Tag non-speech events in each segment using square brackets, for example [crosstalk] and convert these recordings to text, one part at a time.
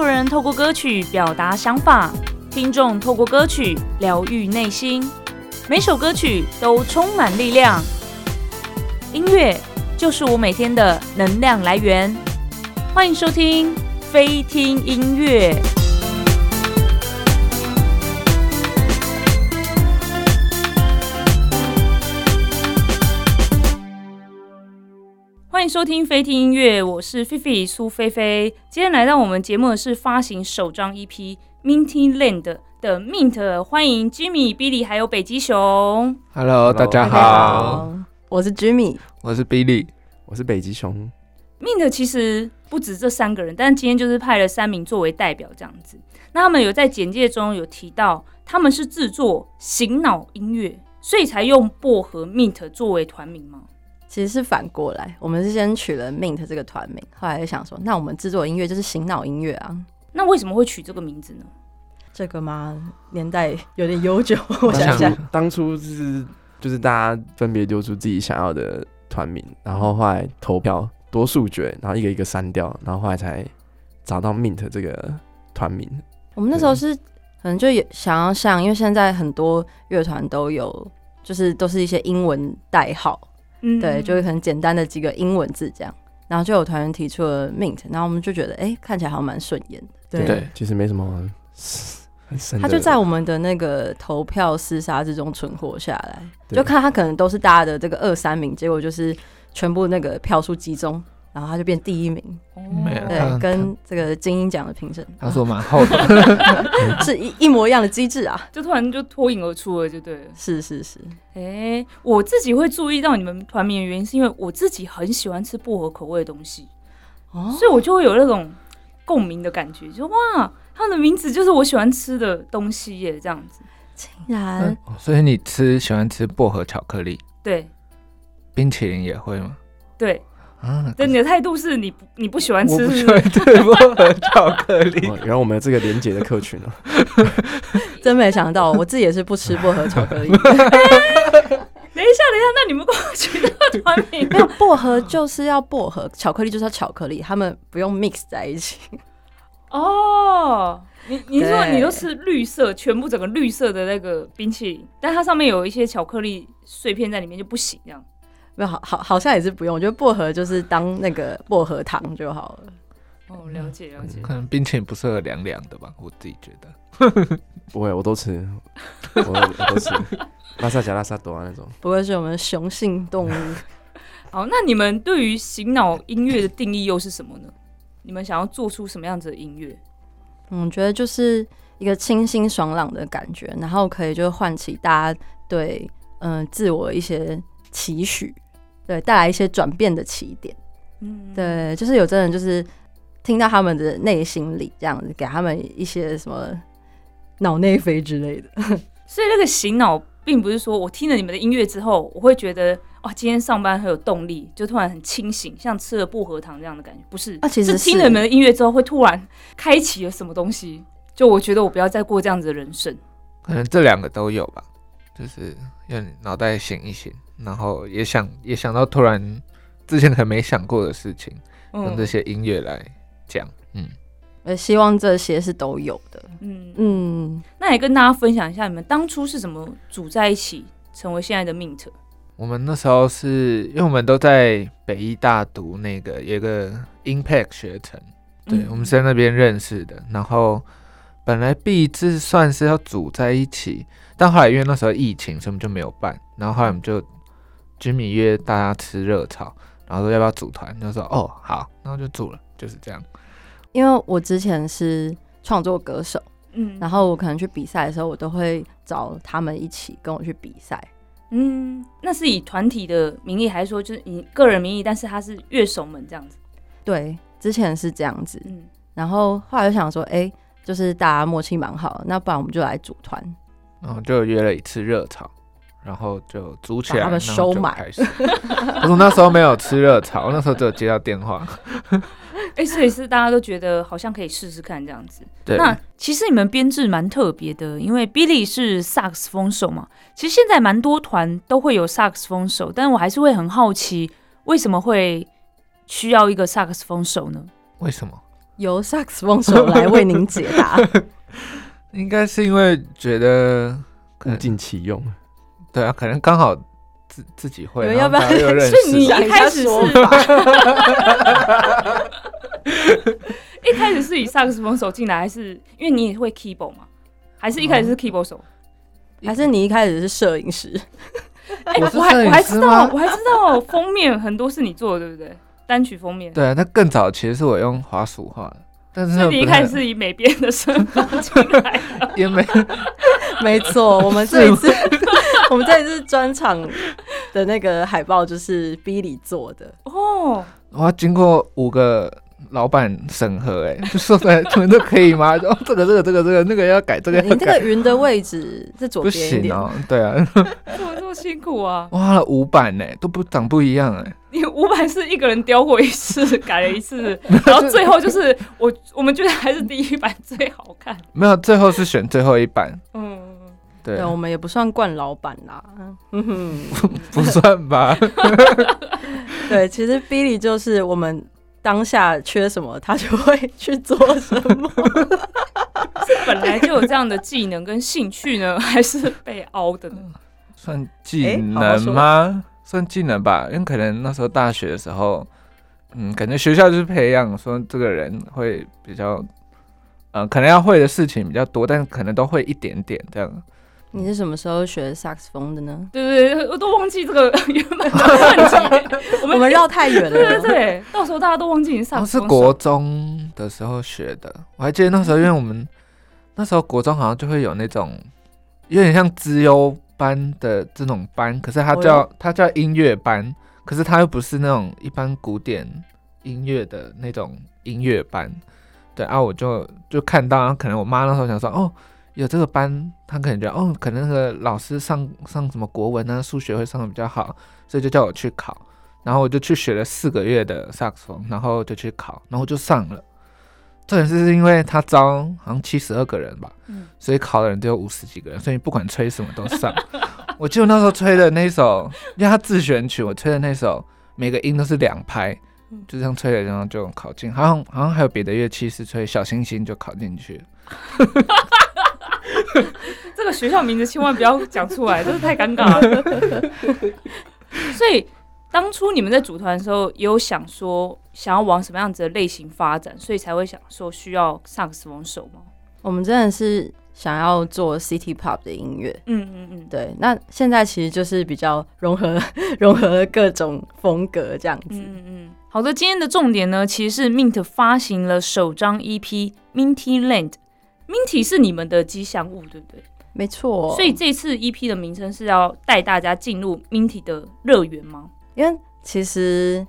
作人透过歌曲表达想法，听众透过歌曲疗愈内心，每首歌曲都充满力量。音乐就是我每天的能量来源。欢迎收听飞听音乐。欢迎收听飞听音乐，我是菲菲苏菲菲。今天来到我们节目的是发行首张 EP Minty Land 的 Mint，欢迎 Jimmy、Billy 还有北极熊。Hello，大家好，我是 Jimmy，我是 Billy，我是北极熊。Mint 其实不止这三个人，但今天就是派了三名作为代表这样子。那他们有在简介中有提到，他们是制作醒脑音乐，所以才用薄荷 Mint 作为团名吗？其实是反过来，我们是先取了 Mint 这个团名，后来就想说，那我们制作音乐就是醒脑音乐啊。那为什么会取这个名字呢？这个吗？年代有点悠久，[laughs] 我想想，当初是就是大家分别丢出自己想要的团名，然后后来投票多数决，然后一个一个删掉，然后后来才找到 Mint 这个团名。我们那时候是可能就也想要像，因为现在很多乐团都有，就是都是一些英文代号。嗯，对，就是很简单的几个英文字这样，然后就有团员提出了 Mint，然后我们就觉得，哎、欸，看起来好像蛮顺眼的。对，对，其实没什么很深。他就在我们的那个投票厮杀之中存活下来，就看他可能都是大家的这个二三名，结果就是全部那个票数集中。然后他就变第一名，没有对，跟这个精英奖的评审，他说蛮厚 [laughs] 的，是一一模一样的机制啊，就突然就脱颖而出了，就对了。是是是，哎、欸，我自己会注意到你们团名的原因，是因为我自己很喜欢吃薄荷口味的东西，哦，所以我就会有那种共鸣的感觉，就哇，他们的名字就是我喜欢吃的东西耶，这样子。竟然、嗯，所以你吃喜欢吃薄荷巧克力？对，冰淇淋也会吗？对。啊，对，你的态度是你不你不喜欢吃是不是？我不喜欢薄荷巧克力。然后我们这个廉洁的客群啊，[laughs] 真没想到，我自己也是不吃薄荷巧克力。欸、[laughs] 等一下，等一下，那你们给我取的团名，[laughs] 没有薄荷就是要薄荷，巧克力就是要巧克力，他们不用 mix 在一起。哦，你你说你都吃绿色，全部整个绿色的那个冰淇淋，但它上面有一些巧克力碎片在里面就不行，这样。好好好像也是不用，我觉得薄荷就是当那个薄荷糖就好了。哦，了解了解。可能冰淇淋不适合凉凉的吧，我自己觉得。[laughs] 不会，我都吃，我都我都吃。[laughs] 拉萨加拉萨多啊那种。不会是我们雄性动物。[laughs] 好，那你们对于醒脑音乐的定义又是什么呢？你们想要做出什么样子的音乐？嗯，我觉得就是一个清新爽朗的感觉，然后可以就唤起大家对嗯、呃、自我一些期许。对，带来一些转变的起点。嗯，对，就是有真人就是听到他们的内心里这样子，给他们一些什么脑内啡之类的。[laughs] 所以那个醒脑，并不是说我听了你们的音乐之后，我会觉得哇，今天上班很有动力，就突然很清醒，像吃了薄荷糖这样的感觉。不是，啊，其实是，是听了你们的音乐之后，会突然开启了什么东西，就我觉得我不要再过这样子的人生。可能这两个都有吧，就是要脑袋醒一醒。然后也想也想到突然之前很没想过的事情，用这些音乐来讲，嗯，呃，希望这些是都有的，嗯嗯。那也跟大家分享一下，你们当初是怎么组在一起，成为现在的 Mint？我们那时候是因为我们都在北医大读那个有一个 Impact 学程，对，嗯、我们是在那边认识的。然后本来 B 制算是要组在一起，但后来因为那时候疫情，所以我们就没有办。然后后来我们就。Jimmy 约大家吃热炒，然后说要不要组团，就说哦好，然后就组了，就是这样。因为我之前是创作歌手，嗯，然后我可能去比赛的时候，我都会找他们一起跟我去比赛。嗯，那是以团体的名义，还是说就是以个人名义？但是他是乐手们这样子。对，之前是这样子。嗯，然后后来就想说，哎、欸，就是大家默契蛮好，那不然我们就来组团。然后就约了一次热炒。然后就组起来，他们收买。[laughs] 我从那时候没有吃热炒，我那时候只有接到电话。[laughs] 哎、欸，所以是大家都觉得好像可以试试看这样子。对。那其实你们编制蛮特别的，因为 Billy 是萨克斯风手嘛。其实现在蛮多团都会有萨克斯风手，但我还是会很好奇，为什么会需要一个萨克斯风手呢？为什么？由萨克斯风手来为您解答。[laughs] 应该是因为觉得物尽其用，对啊，可能刚好自自己会，你们要不要？是你一开始是 [laughs] [laughs] 一开始是以萨克斯风手进来，还是因为你也会 keyboard 吗？还是一开始是 keyboard 手？[laughs] 还是你一开始是摄影师？哎、欸，我还我还知道，我还知道封面很多是你做的，对不对？单曲封面。对啊，那更早其实是我用滑鼠画的，但是你一开始是以美编的身份进来的，也没没错。我们这一次，[laughs] 我们这一次专场的那个海报就是 Billy 做的哦。我要经过五个。老板审核，哎，就说出来，全都可以吗？[laughs] 哦，这个、这个、这个、这个，那个要改，这个要改。你这个云的位置是左边不行哦，对啊。怎么这么辛苦啊？哇，了五版呢，都不长不一样哎。你五版是一个人雕过一次，改了一次，[laughs] 然后最后就是我，我们觉得还是第一版最好看。没有，最后是选最后一版。嗯，对，对，我们也不算惯老板啦。嗯哼，不算吧。[laughs] 对，其实 Billy 就是我们。当下缺什么，他就会去做什么。是 [laughs] 本来就有这样的技能跟兴趣呢，还是被凹的呢？算技能吗？欸、算技能吧，因为可能那时候大学的时候，嗯，感觉学校就是培养说这个人会比较，呃，可能要会的事情比较多，但可能都会一点点这样。你是什么时候学萨克斯风的呢？对对对，我都忘记这个 [laughs] 原本的问题。我们 [laughs] 绕太远了。对对对，到时候大家都忘记你萨克斯风。我是国中的时候学的，我还记得那时候，因为我们那时候国中好像就会有那种有点像资优班的这种班，可是它叫它叫音乐班，可是它又不是那种一般古典音乐的那种音乐班。对啊，我就就看到，可能我妈那时候想说，哦。有这个班，他可能觉得哦，可能那个老师上上什么国文啊、数学会上的比较好，所以就叫我去考。然后我就去学了四个月的萨克斯风，然后就去考，然后就上了。重点是因为他招好像七十二个人吧，嗯，所以考的人只有五十几个人，所以不管吹什么都上。[laughs] 我记得那时候吹的那首，因为他自选曲，我吹的那首每个音都是两拍，就这样吹了，然后就考进。好像好像还有别的乐器是吹小星星就考进去了。[laughs] [laughs] 这个学校名字千万不要讲出来，真是太尴尬了。[laughs] 所以当初你们在组团的时候，也有想说想要往什么样子的类型发展，所以才会想说需要萨克斯风手吗？我们真的是想要做 City Pop 的音乐。嗯嗯嗯，对。那现在其实就是比较融合融合各种风格这样子。嗯嗯。好的，今天的重点呢，其实是 Mint 发行了首张 EP Minty Land。Minty 是你们的吉祥物，对不对？没错。所以这次 EP 的名称是要带大家进入 Minty 的乐园吗？因为其实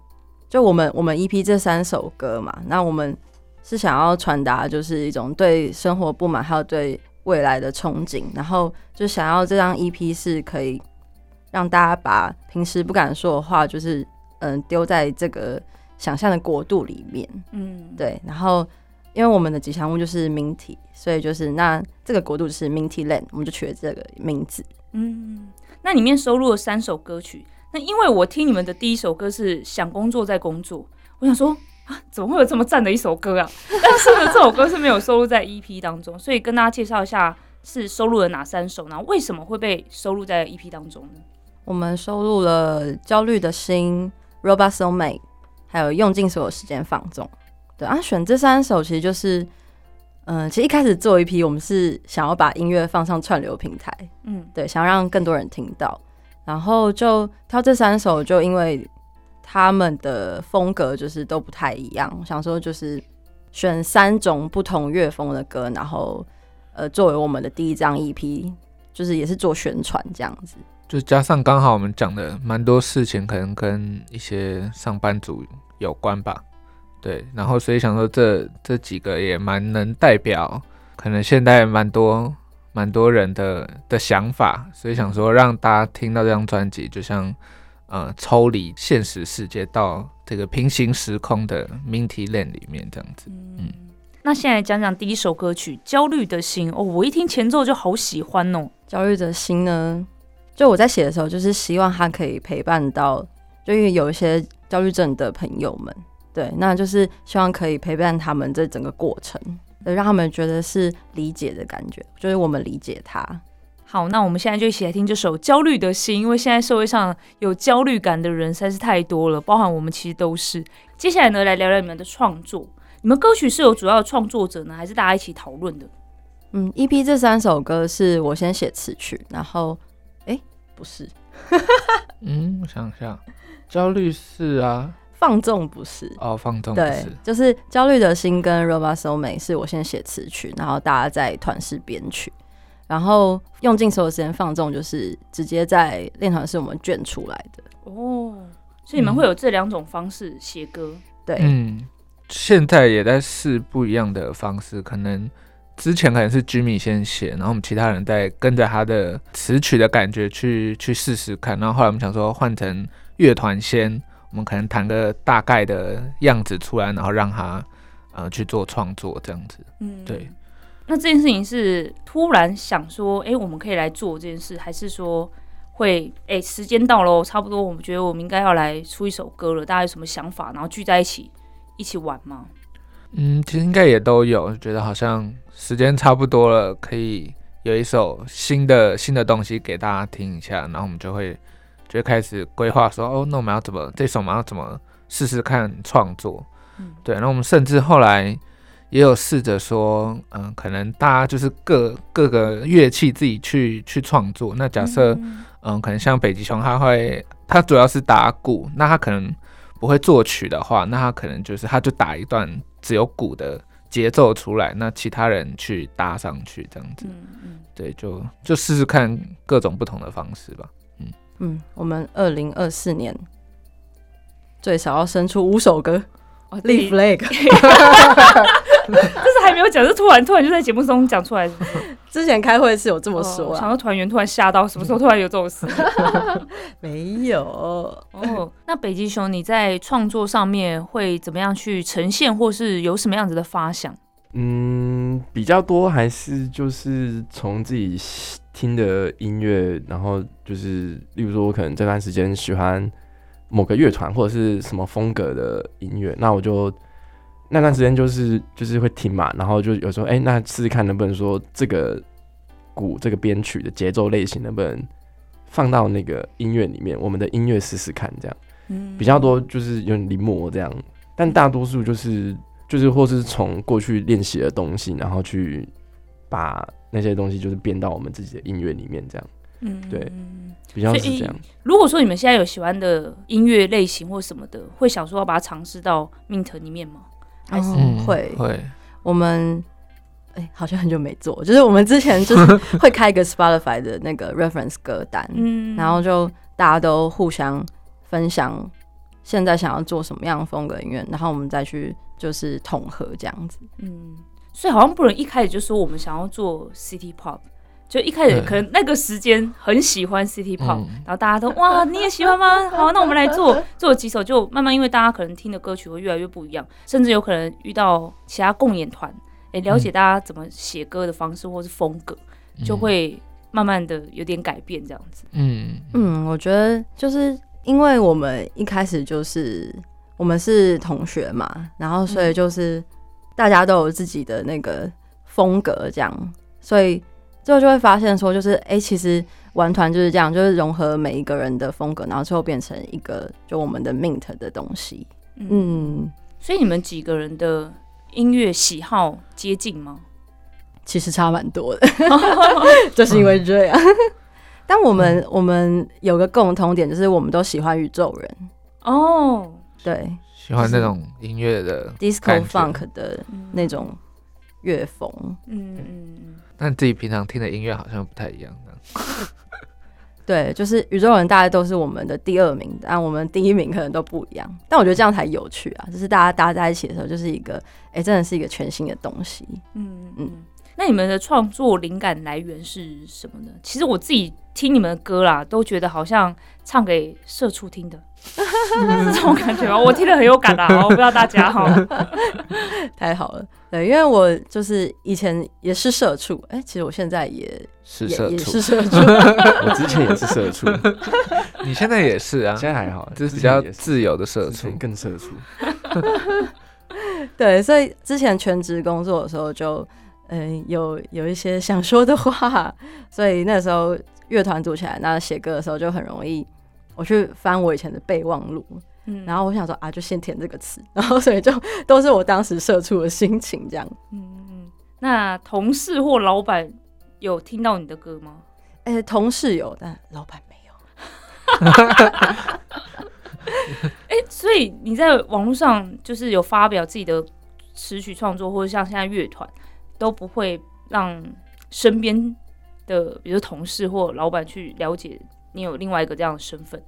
就我们我们 EP 这三首歌嘛，那我们是想要传达就是一种对生活不满，还有对未来的憧憬，然后就想要这张 EP 是可以让大家把平时不敢说的话，就是嗯丢在这个想象的国度里面。嗯，对，然后。因为我们的吉祥物就是 Minty，所以就是那这个国度是 Minty Land，我们就取了这个名字。嗯，那里面收录了三首歌曲。那因为我听你们的第一首歌是想工作在工作，我想说啊，怎么会有这么赞的一首歌啊？[laughs] 但是呢，这首歌是没有收录在 EP 当中，所以跟大家介绍一下是收录了哪三首，然后为什么会被收录在 EP 当中呢？我们收录了焦虑的心、Robot Soulmate，还有用尽所有时间放纵。对啊，选这三首其实就是，嗯、呃，其实一开始做一批，我们是想要把音乐放上串流平台，嗯，对，想要让更多人听到，然后就挑这三首，就因为他们的风格就是都不太一样，想说就是选三种不同乐风的歌，然后呃，作为我们的第一张 EP，就是也是做宣传这样子，就加上刚好我们讲的蛮多事情，可能跟一些上班族有关吧。对，然后所以想说这这几个也蛮能代表，可能现在蛮多蛮多人的的想法，所以想说让大家听到这张专辑，就像呃抽离现实世界到这个平行时空的 Minty Land 里面这样子。嗯，那现在讲讲第一首歌曲《焦虑的心》哦，我一听前奏就好喜欢哦。焦虑的心呢，就我在写的时候，就是希望它可以陪伴到，就因为有一些焦虑症的朋友们。对，那就是希望可以陪伴他们这整个过程，让他们觉得是理解的感觉，就是我们理解他。好，那我们现在就一起来听这首《焦虑的心》，因为现在社会上有焦虑感的人实在是太多了，包含我们其实都是。接下来呢，来聊聊你们的创作。你们歌曲是有主要的创作者呢，还是大家一起讨论的？嗯，EP 这三首歌是我先写词曲，然后，哎、欸，不是，[laughs] 嗯，我想一下，焦虑是啊，放纵不是。哦，放纵对，就是焦虑的心跟 Robot Soulmate 是我先写词曲，然后大家在团式编曲，然后用尽所有时间放纵，就是直接在练团室我们卷出来的。哦，所以你们会有这两种方式写歌，嗯、对，嗯，现在也在试不一样的方式，可能。之前可能是 Jimmy 先写，然后我们其他人再跟着他的词曲的感觉去去试试看，然后后来我们想说换成乐团先，我们可能弹个大概的样子出来，然后让他呃去做创作这样子。嗯，对。那这件事情是突然想说，哎、欸，我们可以来做这件事，还是说会哎、欸、时间到了，差不多，我们觉得我们应该要来出一首歌了，大家有什么想法，然后聚在一起一起玩吗？嗯，其实应该也都有，觉得好像时间差不多了，可以有一首新的新的东西给大家听一下，然后我们就会就开始规划说，哦，那我们要怎么这首我们要怎么试试看创作？嗯，对，那我们甚至后来也有试着说，嗯，可能大家就是各各个乐器自己去去创作。那假设，嗯，可能像北极熊，他会他主要是打鼓，那他可能不会作曲的话，那他可能就是他就打一段。只有鼓的节奏出来，那其他人去搭上去，这样子，嗯嗯，对，就就试试看各种不同的方式吧，嗯嗯，我们二零二四年最少要生出五首歌。立 flag，这是还没有讲，是突然突然就在节目中讲出来。[laughs] 之前开会是有这么说，哦、想到团员突然吓到，什么时候突然有这种事？[laughs] 没有哦。那北极熊，你在创作上面会怎么样去呈现，或是有什么样子的发想？嗯，比较多还是就是从自己听的音乐，然后就是，例如说，我可能这段时间喜欢。某个乐团或者是什么风格的音乐，那我就那段时间就是就是会听嘛，然后就有时候哎、欸，那试试看能不能说这个鼓这个编曲的节奏类型能不能放到那个音乐里面，我们的音乐试试看这样，嗯，比较多就是有点临摹这样，但大多数就是就是或是从过去练习的东西，然后去把那些东西就是编到我们自己的音乐里面这样。嗯，对，比较是这样。如果说你们现在有喜欢的音乐类型或什么的，会想说要把它尝试到 Mint 里面吗？还是、嗯、会会？我们哎、欸，好像很久没做，就是我们之前就是 [laughs] 会开一个 Spotify 的那个 reference 歌单，嗯，然后就大家都互相分享现在想要做什么样的风格音乐，然后我们再去就是统合这样子。嗯，所以好像不能一开始就说我们想要做 City Pop。就一开始可能那个时间很喜欢 City Pop，、嗯、然后大家都哇，[laughs] 你也喜欢吗？好，那我们来做做几首，就慢慢因为大家可能听的歌曲会越来越不一样，甚至有可能遇到其他共演团，哎、欸，了解大家怎么写歌的方式或是风格，嗯、就会慢慢的有点改变这样子。嗯嗯，我觉得就是因为我们一开始就是我们是同学嘛，然后所以就是大家都有自己的那个风格这样，所以。最后就会发现说，就是哎、欸，其实玩团就是这样，就是融合每一个人的风格，然后最后变成一个就我们的 Mint 的东西。嗯，嗯，所以你们几个人的音乐喜好接近吗？其实差蛮多的，[laughs] 就是因为这样。[laughs] 但我们、嗯、我们有个共同点，就是我们都喜欢宇宙人。哦，对，喜欢那种音乐的 disco funk 的那种乐风。嗯嗯。那你自己平常听的音乐好像不太一样呢。[laughs] 对，就是宇宙人，大概都是我们的第二名，但我们第一名可能都不一样。但我觉得这样才有趣啊！就是大家搭在一起的时候，就是一个，哎、欸，真的是一个全新的东西。嗯嗯。那你们的创作灵感来源是什么呢？其实我自己听你们的歌啦，都觉得好像唱给社畜听的，[laughs] 是这种感觉吗？我听得很有感啊！[laughs] 我不知道大家哈。[laughs] 太好了，对，因为我就是以前也是社畜，哎、欸，其实我现在也是社畜，也是社畜，我之前也是社畜，你现在也是啊？现在还好，就是比较自由的社畜，更社畜。对，所以之前全职工作的时候就，就嗯有有一些想说的话，所以那时候乐团组起来，那写歌的时候就很容易，我去翻我以前的备忘录，嗯，然后我想说啊，就先填这个词，然后所以就都是我当时社畜的心情这样。嗯嗯，那同事或老板有听到你的歌吗？哎、欸，同事有，但老板没有。哎、欸，所以你在网络上就是有发表自己的词曲创作，或者像现在乐团都不会让身边的，比如同事或老板去了解你有另外一个这样的身份。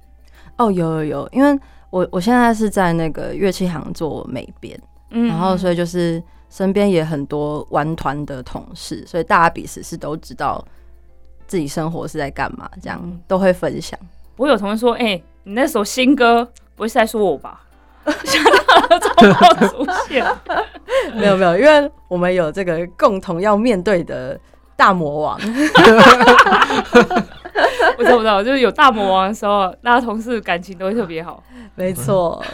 哦，有有有，因为我我现在是在那个乐器行做美编，嗯，然后所以就是身边也很多玩团的同事，所以大家彼此是都知道自己生活是在干嘛，这样都会分享。我有同事说，哎、欸。你那首新歌不会是在说我吧？[laughs] 想到了状况出现，没有没有，因为我们有这个共同要面对的大魔王。[laughs] 我知道，我知道，就是有大魔王的时候，大家同事感情都会特别好。没错，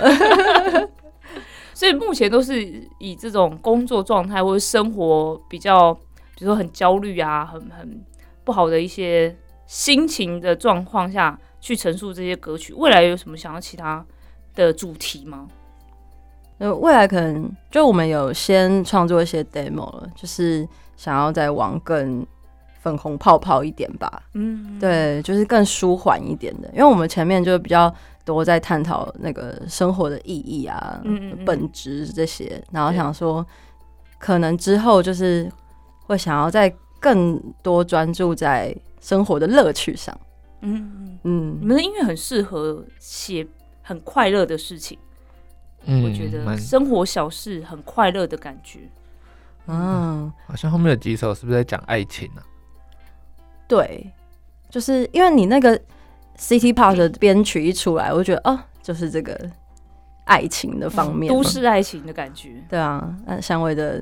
[laughs] 所以目前都是以这种工作状态或者生活比较，比如说很焦虑啊，很很不好的一些心情的状况下。去陈述这些歌曲，未来有什么想要其他的主题吗？呃，未来可能就我们有先创作一些 demo 了，就是想要再往更粉红泡泡一点吧。嗯，对，就是更舒缓一点的，因为我们前面就比较多在探讨那个生活的意义啊、嗯嗯本质这些，然后想说，可能之后就是会想要再更多专注在生活的乐趣上。嗯嗯，你们的音乐很适合写很快乐的事情，嗯，我觉得生活小事很快乐的感觉。嗯，好像后面有几首是不是在讲爱情呢？对，就是因为你那个 City Pop 的编曲一出来，我就觉得哦，就是这个爱情的方面，都市爱情的感觉。对啊，那香味的。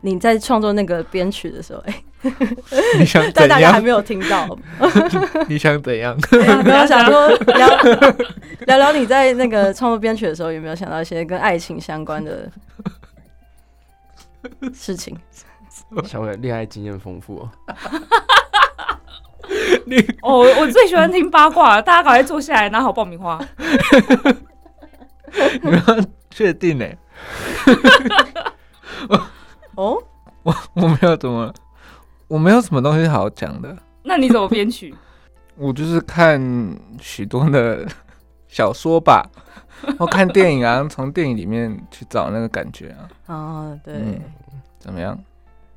你在创作那个编曲的时候，哎、欸，[laughs] 你想 [laughs] 怎样？但大家还没有听到。[laughs] 你想怎样？没有想说聊聊聊你在那个创作编曲的时候，有没有想到一些跟爱情相关的事情？小伟恋爱经验丰富哦。你哦，我最喜欢听八卦了，大家赶快坐下来拿好爆米花。你们确定呢？哦，我我没有怎么，我没有什么东西好讲的。那你怎么编曲？[laughs] 我就是看许多的小说吧，[laughs] 我看电影啊，从电影里面去找那个感觉啊。哦，对、嗯，怎么样？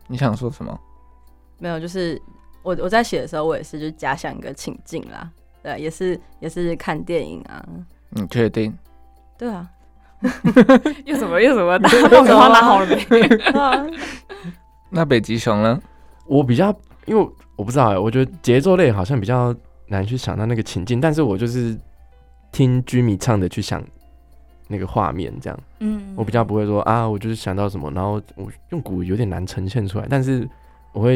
你想说什么？没有，就是我我在写的时候，我也是就假想一个情境啦。对，也是也是看电影啊。你确定？对啊。[laughs] 又怎么又怎么？拿爆米花拿好了没？那北极熊呢？我比较，因为我不知道哎，我觉得节奏类好像比较难去想到那个情境，但是我就是听 Jimmy 唱的去想那个画面，这样。嗯，我比较不会说啊，我就是想到什么，然后我用鼓有点难呈现出来，但是我会，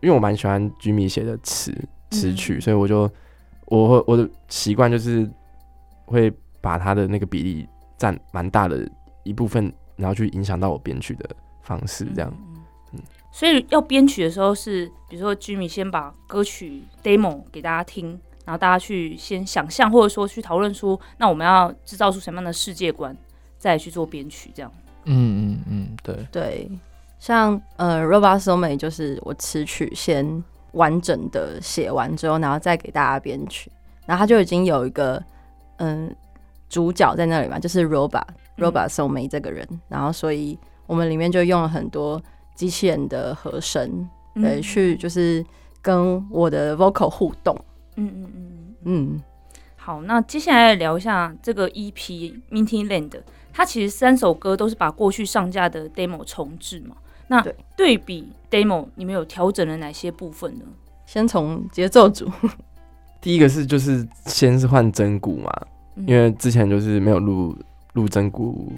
因为我蛮喜欢 Jimmy 写的词词曲，嗯、所以我就我会我的习惯就是会把他的那个比例。占蛮大的一部分，然后去影响到我编曲的方式，这样。所以要编曲的时候是，比如说 Jimmy 先把歌曲 demo 给大家听，然后大家去先想象，或者说去讨论出，那我们要制造出什么样的世界观，再去做编曲，这样。嗯嗯嗯，对对。像呃，Robot So-Made 就是我词曲先完整的写完之后，然后再给大家编曲，然后他就已经有一个嗯。主角在那里嘛，就是 Robot Robot So-Made 这个人，嗯、然后所以我们里面就用了很多机器人的和声，对，嗯、去就是跟我的 vocal 互动。嗯嗯嗯嗯。好，那接下来聊一下这个 EP Minty Land，它其实三首歌都是把过去上架的 demo 重置嘛。那对比 demo，你们有调整了哪些部分呢？先从节奏组，[laughs] 第一个是就是先是换真鼓嘛。因为之前就是没有录录真鼓，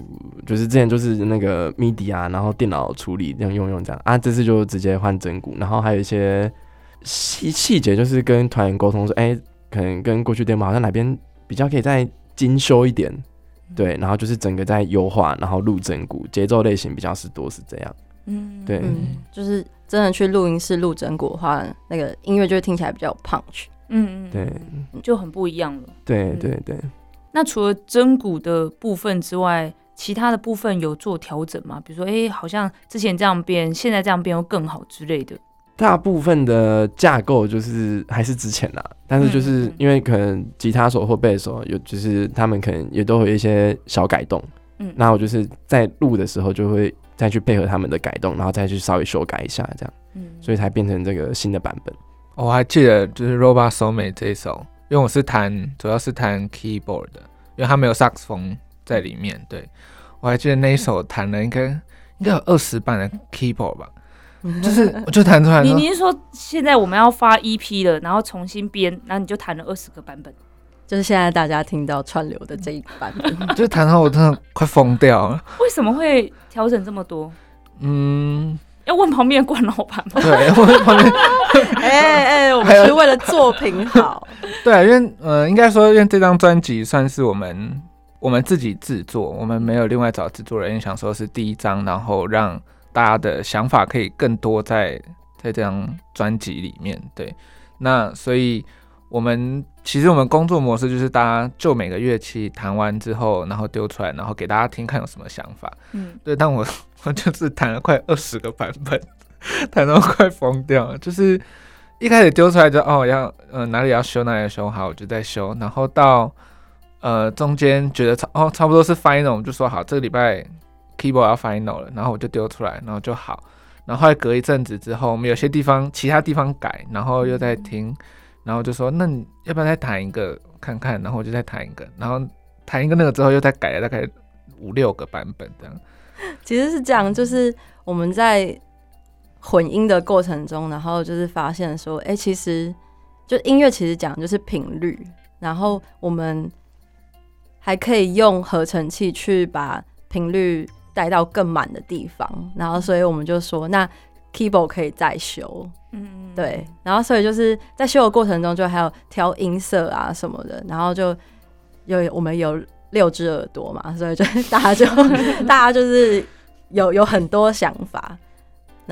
就是之前就是那个 MIDI 啊，然后电脑处理这样用用这样。啊，这次就直接换真鼓，然后还有一些细细节，就是跟团员沟通说，哎、欸，可能跟过去 demo 好像哪边比较可以再精修一点，对，然后就是整个在优化，然后录整鼓，节奏类型比较是多是这样。嗯，对。嗯，就是真的去录音室录整鼓的话，那个音乐就会听起来比较有 punch。嗯嗯，对，就很不一样了。对对对。那除了真鼓的部分之外，其他的部分有做调整吗？比如说，哎、欸，好像之前这样变，现在这样变又更好之类的。大部分的架构就是还是之前啦，但是就是因为可能吉他手或贝斯手有，就是他们可能也都会有一些小改动。嗯，那我就是在录的时候就会再去配合他们的改动，然后再去稍微修改一下，这样。嗯，所以才变成这个新的版本。我还记得就是 Robot Soulmate 这一首，因为我是弹，主要是弹 keyboard 的，因为它没有萨克斯风在里面。对，我还记得那一首弹了应该应该有二十版的 keyboard 吧，[laughs] 就是我就弹出来。你你是说现在我们要发 EP 了，然后重新编，然后你就弹了二十个版本？就是现在大家听到串流的这一版本，[laughs] 就弹到我真的快疯掉了。为什么会调整这么多？嗯。要问旁边的冠老板吗？对，问旁边。[laughs] 哎哎、我们是为了作品好。[laughs] 对，因为呃，应该说，因为这张专辑算是我们我们自己制作，我们没有另外找制作人，想说是第一张，然后让大家的想法可以更多在在这张专辑里面。对，那所以我们其实我们工作模式就是大家就每个乐器弹完之后，然后丢出来，然后给大家听，看有什么想法。嗯，对，但我。[laughs] 我就是弹了快二十个版本，[laughs] 弹到快疯掉了。就是一开始丢出来就哦要呃哪里要修哪里要修好，我就在修。然后到呃中间觉得差哦差不多是 final，我们就说好这个礼拜 keyboard 要 final 了，然后我就丢出来，然后就好。然后后来隔一阵子之后，我们有些地方其他地方改，然后又在听，然后就说那你要不要再弹一个看看？然后我就再弹一个，然后弹一个那个之后又再改了大概五六个版本这样。其实是这样，就是我们在混音的过程中，然后就是发现说，哎、欸，其实就音乐其实讲的就是频率，然后我们还可以用合成器去把频率带到更满的地方，然后所以我们就说，那 keyboard 可以再修，嗯，对，然后所以就是在修的过程中，就还有调音色啊什么的，然后就有我们有。六只耳朵嘛，所以就 [laughs] 大家就 [laughs] 大家就是有有很多想法，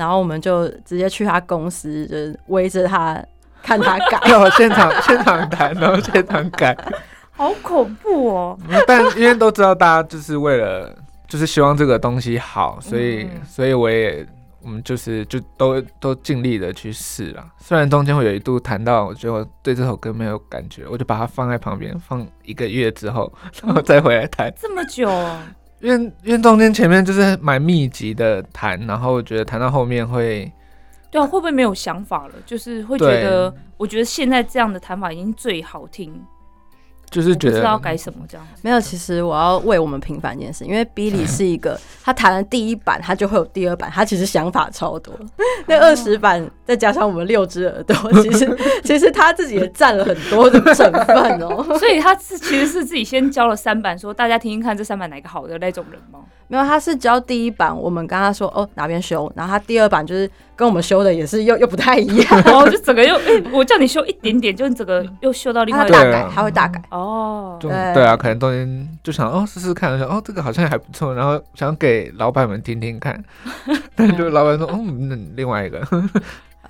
然后我们就直接去他公司，就是围着他看他改，然 [laughs] 后现场现场弹，然后现场改，[laughs] 好恐怖哦！但因为都知道大家就是为了就是希望这个东西好，所以所以我也。我们就是就都都尽力的去试了，虽然中间会有一度弹到，我觉得我对这首歌没有感觉，我就把它放在旁边，放一个月之后，然后再回来弹。这么久啊？因为因为中间前面就是蛮密集的弹，然后我觉得弹到后面会，对啊，会不会没有想法了？就是会觉得，我觉得现在这样的弹法已经最好听。就是觉得不知道改什么这样，没有。其实我要为我们平凡一件事，因为 Billy [laughs] 是一个，他弹了第一版，他就会有第二版。他其实想法超多，那二十版再加上我们六只耳朵，其实 [laughs] 其实他自己也占了很多的成分哦。[laughs] 所以他是其实是自己先教了三版，说大家听听看这三版哪个好的那种人吗？没有，他是交第一版，我们跟他说哦哪边修，然后他第二版就是。跟我们修的也是又又不太一样，然 [laughs] 后就整个又我叫你修一点点，就你整个又修到另外一个大改，他会大改哦。对对啊，可能中间就想哦试试看，想哦这个好像还不错，然后想给老板们听听看，[laughs] 但就老板说哦那另外一个。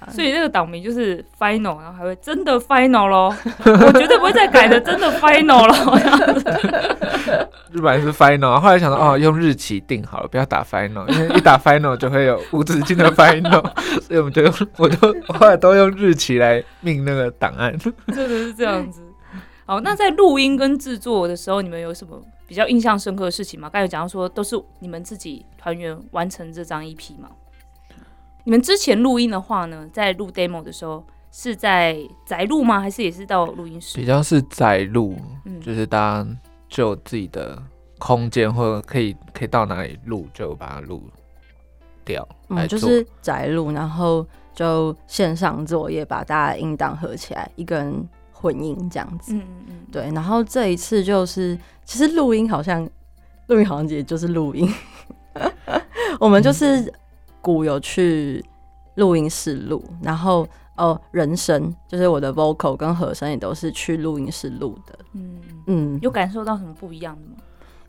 所以这个档名就是 final，然后还会真的 final 咯，[laughs] 我绝对不会再改的，真的 final 咯。日本是 final，后来想到哦，用日期定好了，不要打 final，因为一打 final 就会有无止境的 final，[laughs] 所以我们就用，我都我后来都用日期来命那个档案。真的是这样子。好，那在录音跟制作的时候，你们有什么比较印象深刻的事情吗？刚才讲到说都是你们自己团员完成这张 EP 吗？你们之前录音的话呢，在录 demo 的时候是在宅录吗？还是也是到录音室？比较是宅录，嗯，就是大家就自己的空间或者可以可以到哪里录就把它录掉。嗯，就是宅录，然后就线上作业，把大家音档合起来，一个人混音这样子。嗯嗯，对。然后这一次就是，其实录音好像录音好像也就是录音，[laughs] 我们就是。嗯鼓有去录音室录，然后哦，人声就是我的 vocal 跟和声也都是去录音室录的。嗯嗯，有感受到什么不一样的吗？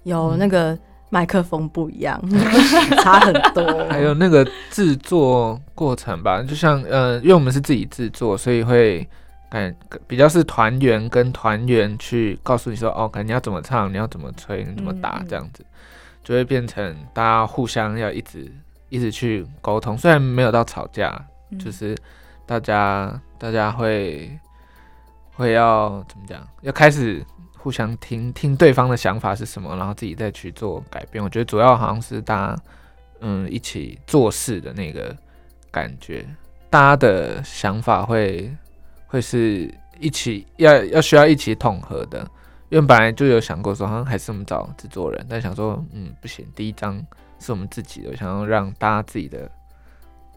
有那个麦克风不一样，[laughs] 差很多。[laughs] 还有那个制作过程吧，就像呃，因为我们是自己制作，所以会感比较是团员跟团员去告诉你说，哦，可能你要怎么唱，你要怎么吹，你怎么打，这样子，就会变成大家互相要一直一直去沟通，虽然没有到吵架，就是大家大家会会要怎么讲，要开始。互相听听对方的想法是什么，然后自己再去做改变。我觉得主要好像是大家嗯一起做事的那个感觉，大家的想法会会是一起要要需要一起统合的。因为本来就有想过说，好像还是我们找制作人，但想说嗯不行，第一张是我们自己的，想要让大家自己的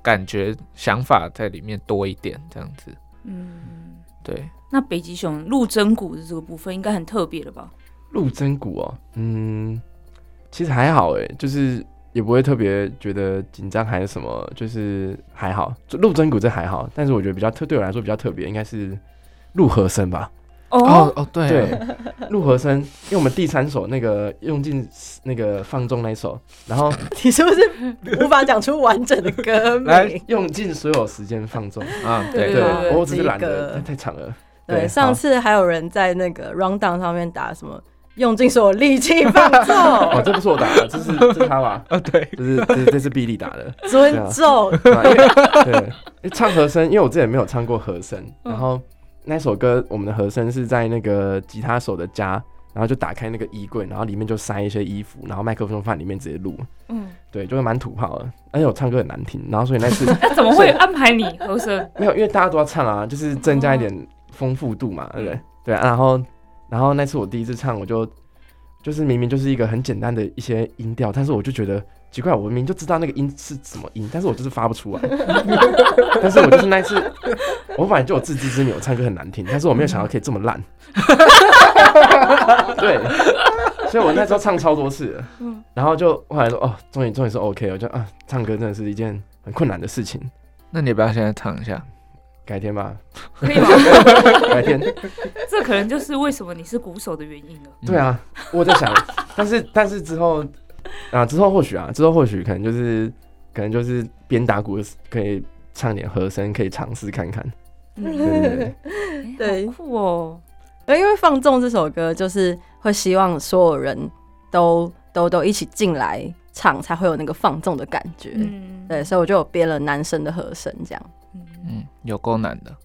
感觉想法在里面多一点，这样子。嗯，对。那北极熊入真骨的这个部分应该很特别了吧？入真骨哦，嗯，其实还好哎，就是也不会特别觉得紧张还是什么，就是还好。入真骨这还好，但是我觉得比较特，对我来说比较特别，应该是入和声吧。哦哦，哦，对对，[laughs] 入和声，因为我们第三首那个用尽那个放纵那一首，然后 [laughs] 你是不是无法讲出完整的歌名？来用尽所有时间放纵 [laughs] 啊！对对，我只是懒得太长了。对，上次还有人在那个 rundown 上面打什么，用尽所有力气放纵。哦，这不是我打的，这是这是他吧？啊，对，这是这这是比利打的。尊重。对，唱和声，因为我之前没有唱过和声，然后那首歌我们的和声是在那个吉他手的家，然后就打开那个衣柜，然后里面就塞一些衣服，然后麦克风放里面直接录。嗯，对，就是蛮土炮的，而且我唱歌很难听，然后所以那次 [laughs] 那怎么会安排你和声？没有，因为大家都要唱啊，就是增加一点。丰富度嘛，对不对？对啊，然后，然后那次我第一次唱，我就就是明明就是一个很简单的一些音调，但是我就觉得奇怪，我明明就知道那个音是什么音，但是我就是发不出来。[laughs] 但是我就是那一次，我反正就有自知之明，我唱歌很难听，但是我没有想到可以这么烂。[laughs] 对，所以我那时候唱超多次，然后就后来说，哦，终于终于是 OK，我就啊，唱歌真的是一件很困难的事情。那你要不要现在唱一下？改天吧，可以吗？[laughs] 改天，这可能就是为什么你是鼓手的原因了。对啊，我在想，但是但是之后 [laughs] 啊，之后或许啊，之后或许可能就是可能就是边打鼓可以唱点和声，可以尝试看看。对对对，对，[laughs] 酷哦！因为放纵这首歌，就是会希望所有人都都都一起进来唱，才会有那个放纵的感觉。嗯，对，所以我就有编了男生的和声这样。嗯，有够难的。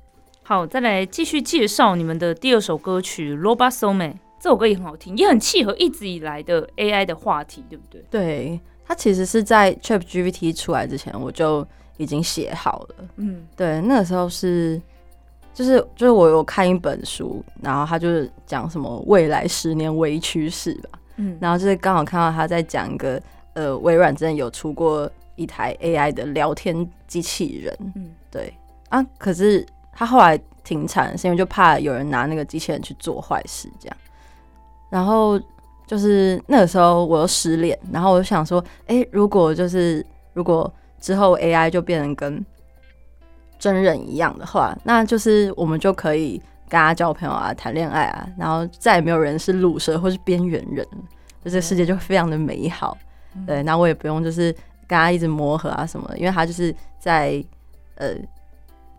好，再来继续介绍你们的第二首歌曲《Robot Soulmate》。这首歌也很好听，也很契合一直以来的 AI 的话题，对不对？对，它其实是在 ChatGPT 出来之前，我就已经写好了。嗯，对，那个时候是，就是就是我有看一本书，然后他就是讲什么未来十年微趋势吧。嗯，然后就是刚好看到他在讲一个，呃，微软真的有出过一台 AI 的聊天机器人。嗯，对。啊！可是他后来停产，是因为就怕有人拿那个机器人去做坏事，这样。然后就是那个时候我又失恋，然后我就想说，哎、欸，如果就是如果之后 AI 就变成跟真人一样的话，那就是我们就可以跟他交朋友啊，谈恋爱啊，然后再也没有人是卤蛇或是边缘人，就这个世界就非常的美好。对，那我也不用就是跟他一直磨合啊什么的，因为他就是在呃。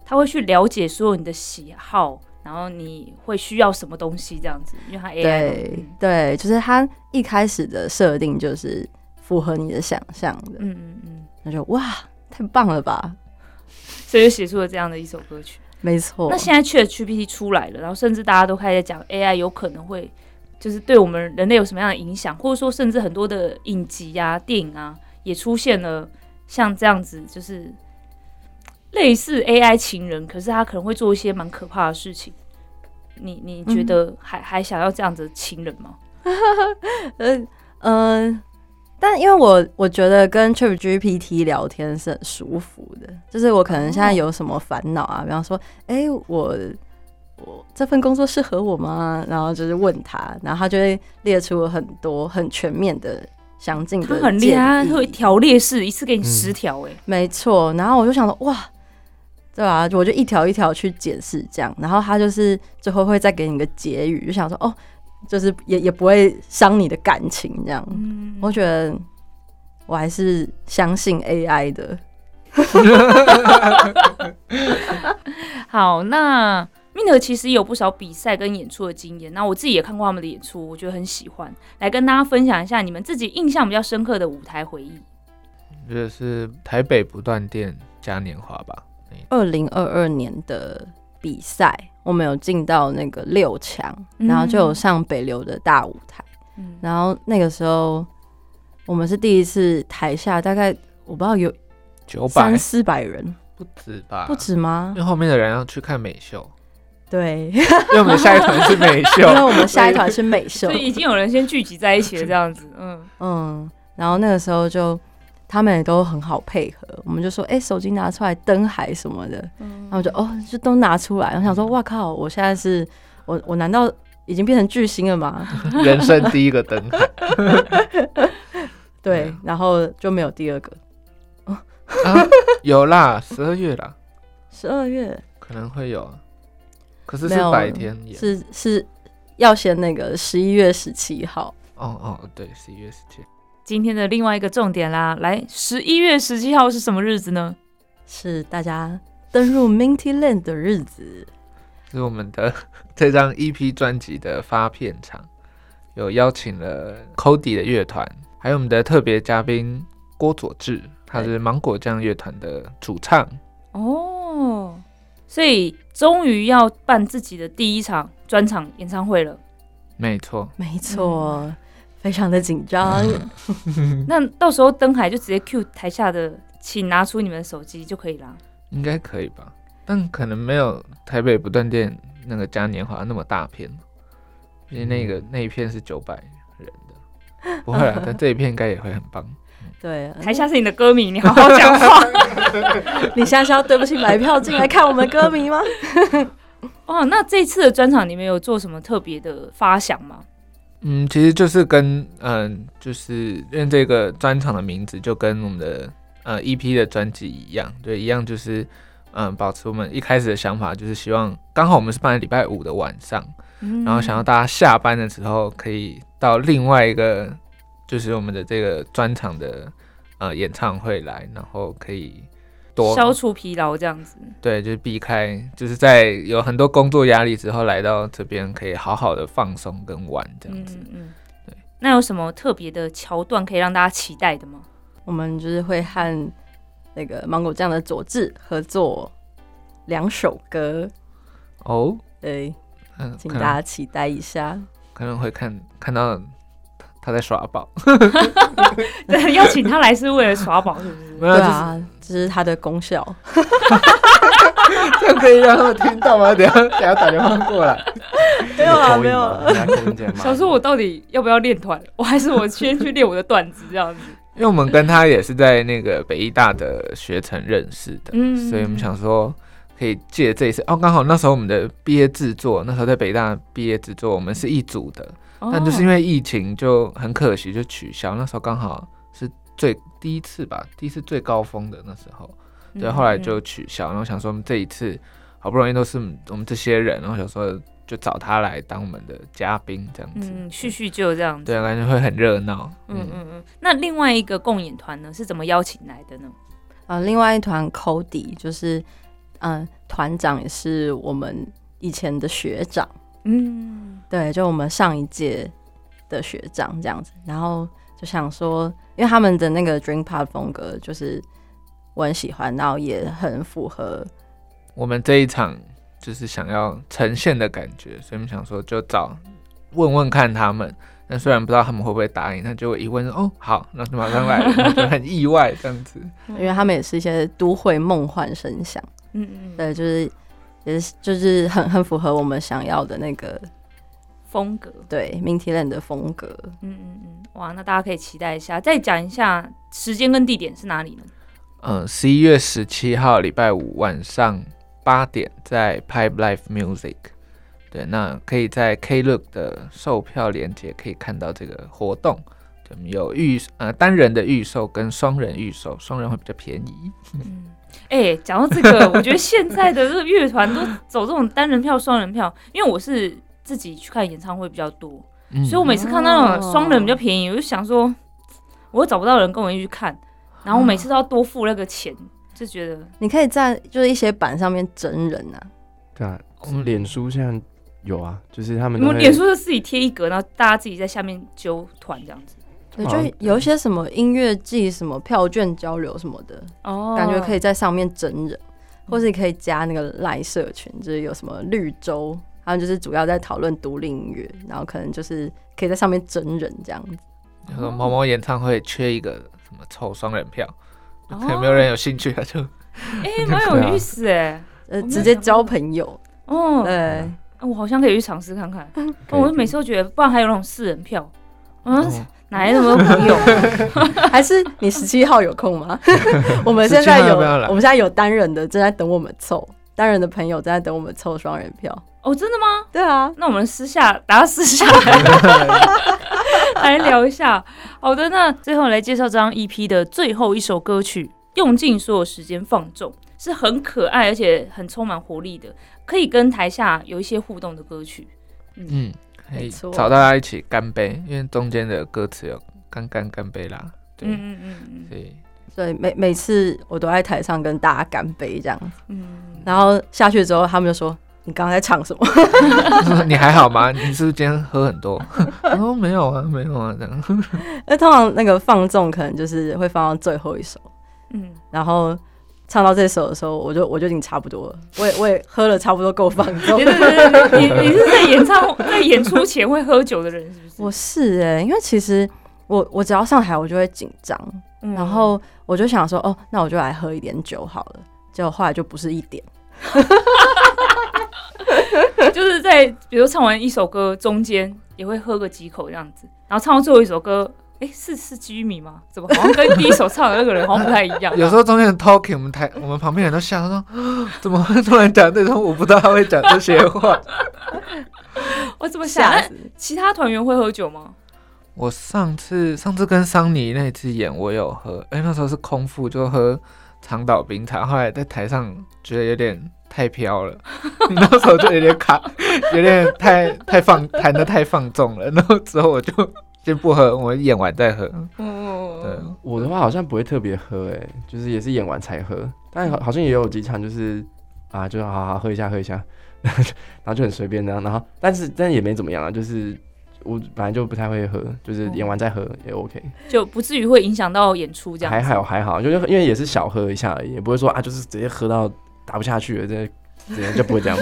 他会去了解所有你的喜好，然后你会需要什么东西这样子，因为他 AI 对、就是他一开始的设定就是符合你的想象的，嗯嗯嗯，那就哇，太棒了吧，所以就写出了这样的一首歌曲，没错。那现在 ChatGPT 出来了，然后甚至大家都开始讲 AI 有可能会就是对我们人类有什么样的影响，或者说甚至很多的影集啊、电影啊也出现了像这样子，就是。类似 AI 情人，可是他可能会做一些蛮可怕的事情。你你觉得还、嗯、还想要这样子的情人吗？嗯 [laughs] 嗯、呃，但因为我我觉得跟 ChatGPT 聊天是很舒服的，就是我可能现在有什么烦恼啊，比方说，哎、欸，我我这份工作适合我吗？然后就是问他，然后他就会列出很多很全面的。详尽的，他很厉害，他会条列式，一次给你十条，哎，没错。然后我就想说，哇。对啊，我就一条一条去解释这样，然后他就是最后会再给你个结语，就想说哦，就是也也不会伤你的感情这样。嗯，我觉得我还是相信 AI 的。[laughs] 好，那 Mint 其实有不少比赛跟演出的经验，那我自己也看过他们的演出，我觉得很喜欢，来跟大家分享一下你们自己印象比较深刻的舞台回忆。我觉得是台北不断电嘉年华吧。二零二二年的比赛，我们有进到那个六强，然后就有上北流的大舞台。嗯，然后那个时候我们是第一次台下大概我不知道有九百三四百人，不止吧？不止吗因为？后面的人要去看美秀，对，[laughs] 因为我们下一团是美秀，[laughs] 因为我们下一团是美秀所，[laughs] 以已经有人先聚集在一起了，这样子。嗯，嗯，然后那个时候就他们也都很好配合，我们就说，哎、欸，手机拿出来，灯海什么的，然后我就哦，就都拿出来，我想说，哇靠，我现在是我我难道已经变成巨星了吗？[laughs] 人生第一个灯海，[laughs] 对，然后就没有第二个，啊、有啦，十二月啦，十二月。可能会有，可是是白天演，是是要先那个十一月十七号，哦哦，对，十一月十七，今天的另外一个重点啦，来，十一月十七号是什么日子呢？是大家登入 Mintyland 的日子。是我们的 [laughs] 这张 EP 专辑的发片场，有邀请了 Cody 的乐团，还有我们的特别嘉宾郭佐志，他是芒果酱乐团的主唱。哦，所以终于要办自己的第一场专场演唱会了。没错，没错，非常的紧张。[laughs] [laughs] 那到时候登海就直接 cue 台下的，请拿出你们的手机就可以了。应该可以吧？但可能没有台北不断电那个嘉年华那么大片，因为那个那一片是九百人的，不会啊，[laughs] 但这一片应该也会很棒。对，台下是你的歌迷，你好好讲话。你现在是要对不起买票进来看我们歌迷吗？哦，那这次的专场你们有做什么特别的发想吗？嗯，其实就是跟嗯，就是因为这个专场的名字就跟我们的呃 EP 的专辑一样，对，一样就是嗯，保持我们一开始的想法，就是希望刚好我们是办在礼拜五的晚上，嗯。然后想要大家下班的时候可以到另外一个就是我们的这个专场的呃演唱会来，然后可以多消除疲劳这样子。对，就是避开就是在有很多工作压力之后来到这边，可以好好的放松跟玩这样子。嗯嗯，对。那有什么特别的桥段可以让大家期待的吗？我们就是会和那个芒果酱的佐治合作两首歌，哦，对，嗯，请大家期待一下。可能会看看到他在耍宝，对，邀请他来是为了耍宝，是不是？没有，对啊，这是他的功效。这样可以让他们听到吗？等下等下打电话过来。没有啊，没有嘛啊。人家口音这样嘛想说我到底要不要练团？我还是我先去练我的段子这样子。因为我们跟他也是在那个北艺大的学程认识的，嗯所以我们想说可以借这一次哦，刚好那时候我们的毕业制作，那时候在北大毕业制作，我们是一组的，但就是因为疫情就很可惜就取消。那时候刚好是最第一次吧，第一次最高峰的那时候，对，后来就取消。然后想说我们这一次好不容易都是我们这些人，然后想说就找他来当我们的嘉宾这样子，嗯，叙叙旧这样子，对，感觉会很热闹。嗯嗯嗯。那另外一个共演团呢，是怎么邀请来的呢？啊，另外一团 Cody 就是，嗯，团长也是我们以前的学长，嗯，对，就我们上一届的学长这样子。然后就想说，因为他们的那个 Dream Pop 风格就是我很喜欢，然后也很符合我们这一场就是想要呈现的感觉，所以我们想说就找问问看他们。那虽然不知道他们会不会答应，他就一问说哦好，那就马上来了，就很意外这样子。[laughs] 因为他们也是一些都会梦幻声响，嗯嗯，对，就是也是就是很很符合我们想要的那个风格，对 Mintyland 的风格。嗯嗯嗯，哇，那大家可以期待一下。再讲一下时间跟地点是哪里呢？嗯，十一月十七号礼拜五晚上八点在 Pipe Live Music。对，那可以在 Klook 的售票链接可以看到这个活动，我们有预呃单人的预售跟双人预售，双人会比较便宜。嗯，哎、欸，讲到这个，[laughs] 我觉得现在的这个乐团都走这种单人票、双人票，因为我是自己去看演唱会比较多，嗯所以我每次看到那种双人比较便宜，我就想说，我又找不到人跟我一起去看，然后我每次都要多付那个钱，就觉得你可以在就是一些板上面真人啊，对啊，我们脸书现在有啊，就是他们我们脸书就自己贴一格，然后大家自己在下面揪团这样子。对，好就有一些什么音乐季、什么票券交流什么的，哦感觉可以在上面真人，或是你可以加那个赖社群，就是有什么绿洲，他们就是主要在讨论独立音乐，然后可能就是可以在上面真人这样子。某某演唱会缺一个什么凑双人票，哦有没有人有兴趣 [laughs] 啊？就哎，蛮有意思哎。呃，直接交朋友，哦，对，啊我好像可以去尝试看看。我每次都觉得，不然还有那种四人票，嗯，哦哪来那么多朋友？[laughs] 还是你十七号有空吗？[laughs] 我们现在有，要要我们现在有单人的正在等我们凑，单人的朋友正在等我们凑双人票。哦，真的吗？对啊，那我们私下，大家私下来 [laughs] 来聊一下。好的，那最后来介绍这张 EP 的最后一首歌曲，用尽所有时间放纵，是很可爱而且很充满活力的，可以跟台下有一些互动的歌曲。嗯，找大家一起干杯，因为中间的歌词有干干干杯啦，对，嗯嗯嗯嗯所以所以每每次我都在台上跟大家干杯这样，嗯，然后下去之后，他们就说：“你刚刚在唱什么 [laughs] 你还好吗？你是不是今天喝很多？[laughs] 我说没有啊，没有啊，这样。[laughs] ”那通常那个放纵可能就是会放到最后一首，嗯，然后唱到这首的时候，我就我就已经差不多了，我也我也喝了差不多够放 [laughs] 纵对。对对对，你你是在演唱在演出前会喝酒的人是不是？我是哎、因为其实我我只要上台我就会紧张，嗯然后我就想说，哦，那我就来喝一点酒好了。结果后来就不是一点，[laughs] 就是在比如唱完一首歌中间也会喝个几口这样子，然后唱到最后一首歌，哎、是是居民吗？怎么好像跟第一首唱的那个人好像不太一样？[laughs] 有时候中间的 talking，我们台我们旁边人都吓说，[gasps] 怎么会突然讲这种？我不知道他会讲这些话。[laughs] 我怎么想？其他团员会喝酒吗？我上次上次跟桑尼那次演，我有喝，哎、那时候是空腹，就喝长岛冰茶。后来在台上觉得有点太飘了，[laughs] 那时候就有点卡，有点太太放弹得太放纵了。然后之后我就先不喝，我演完再喝。对哦，，我的话好像不会特别喝、欸，哎，就是也是演完才喝，但好好像也有几场就是啊，就好好喝一下喝一下，[laughs] 然后就很随便那样，然后但是但是也没怎么样啊，就是我本来就不太会喝，就是演完再喝也 OK，、就不至于会影响到演出这样子。还好还好，就是因为也是小喝一下而已，也不会说啊，就是直接喝到打不下去了，这这样就不会这样。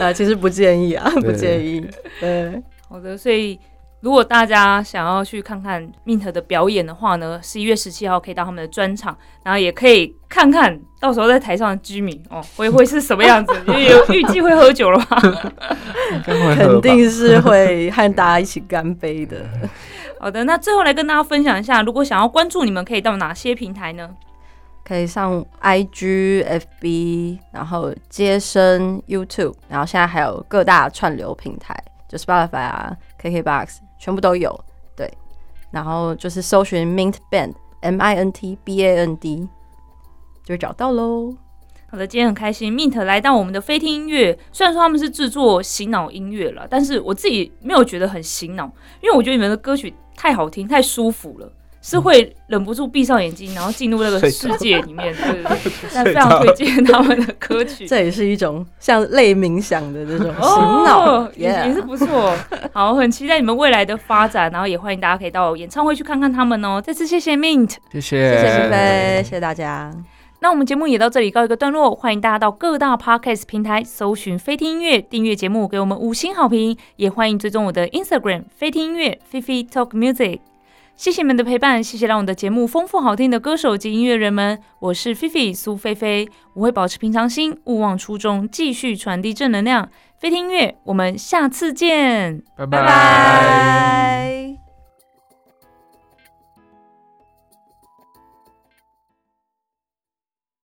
呃，[laughs] 其实不建议啊，不建议。对，好的，所以如果大家想要去看看 Mint 的表演的话呢，十一月十七号可以到他们的专场，然后也可以看看到时候在台上的居民哦，会会是什么样子？[laughs] 因为有预计会喝酒了吧？[laughs] 应该会喝肯定是会和大家一起干杯的。[laughs] 好的，那最后来跟大家分享一下，如果想要关注你们，可以到哪些平台呢？可以上 IG、FB，然后接生 YouTube，然后现在还有各大串流平台，就 Spotify 啊、KKBox，全部都有。对，然后就是搜寻 Mint Band M I N T B A N D，就找到喽。好的，今天很开心，Mint 来到我们的飞听音乐。虽然说他们是制作洗脑音乐了，但是我自己没有觉得很洗脑，因为我觉得你们的歌曲太好听、太舒服了，是会忍不住闭上眼睛，然后进入那个世界里面。对对对，[laughs] 但非常推荐他们的歌曲。这也是一种像类冥想的这种洗哦脑，，也也是不错。好，很期待你们未来的发展，然后也欢迎大家可以到演唱会去看看他们哦。再次谢谢 Mint。谢谢谢谢菲菲，谢谢大家。那我们节目也到这里告一个段落，欢迎大家到各大 podcast 平台搜寻飞听音乐，订阅节目，给我们五星好评，也欢迎追踪我的 Instagram 飞听音乐菲菲 Talk Music。谢谢你们的陪伴，谢谢让我的节目丰富好听的歌手及音乐人们，我是菲菲苏菲菲，我会保持平常心，勿忘初衷，继续传递正能量。飞听音乐，我们下次见，拜拜拜拜。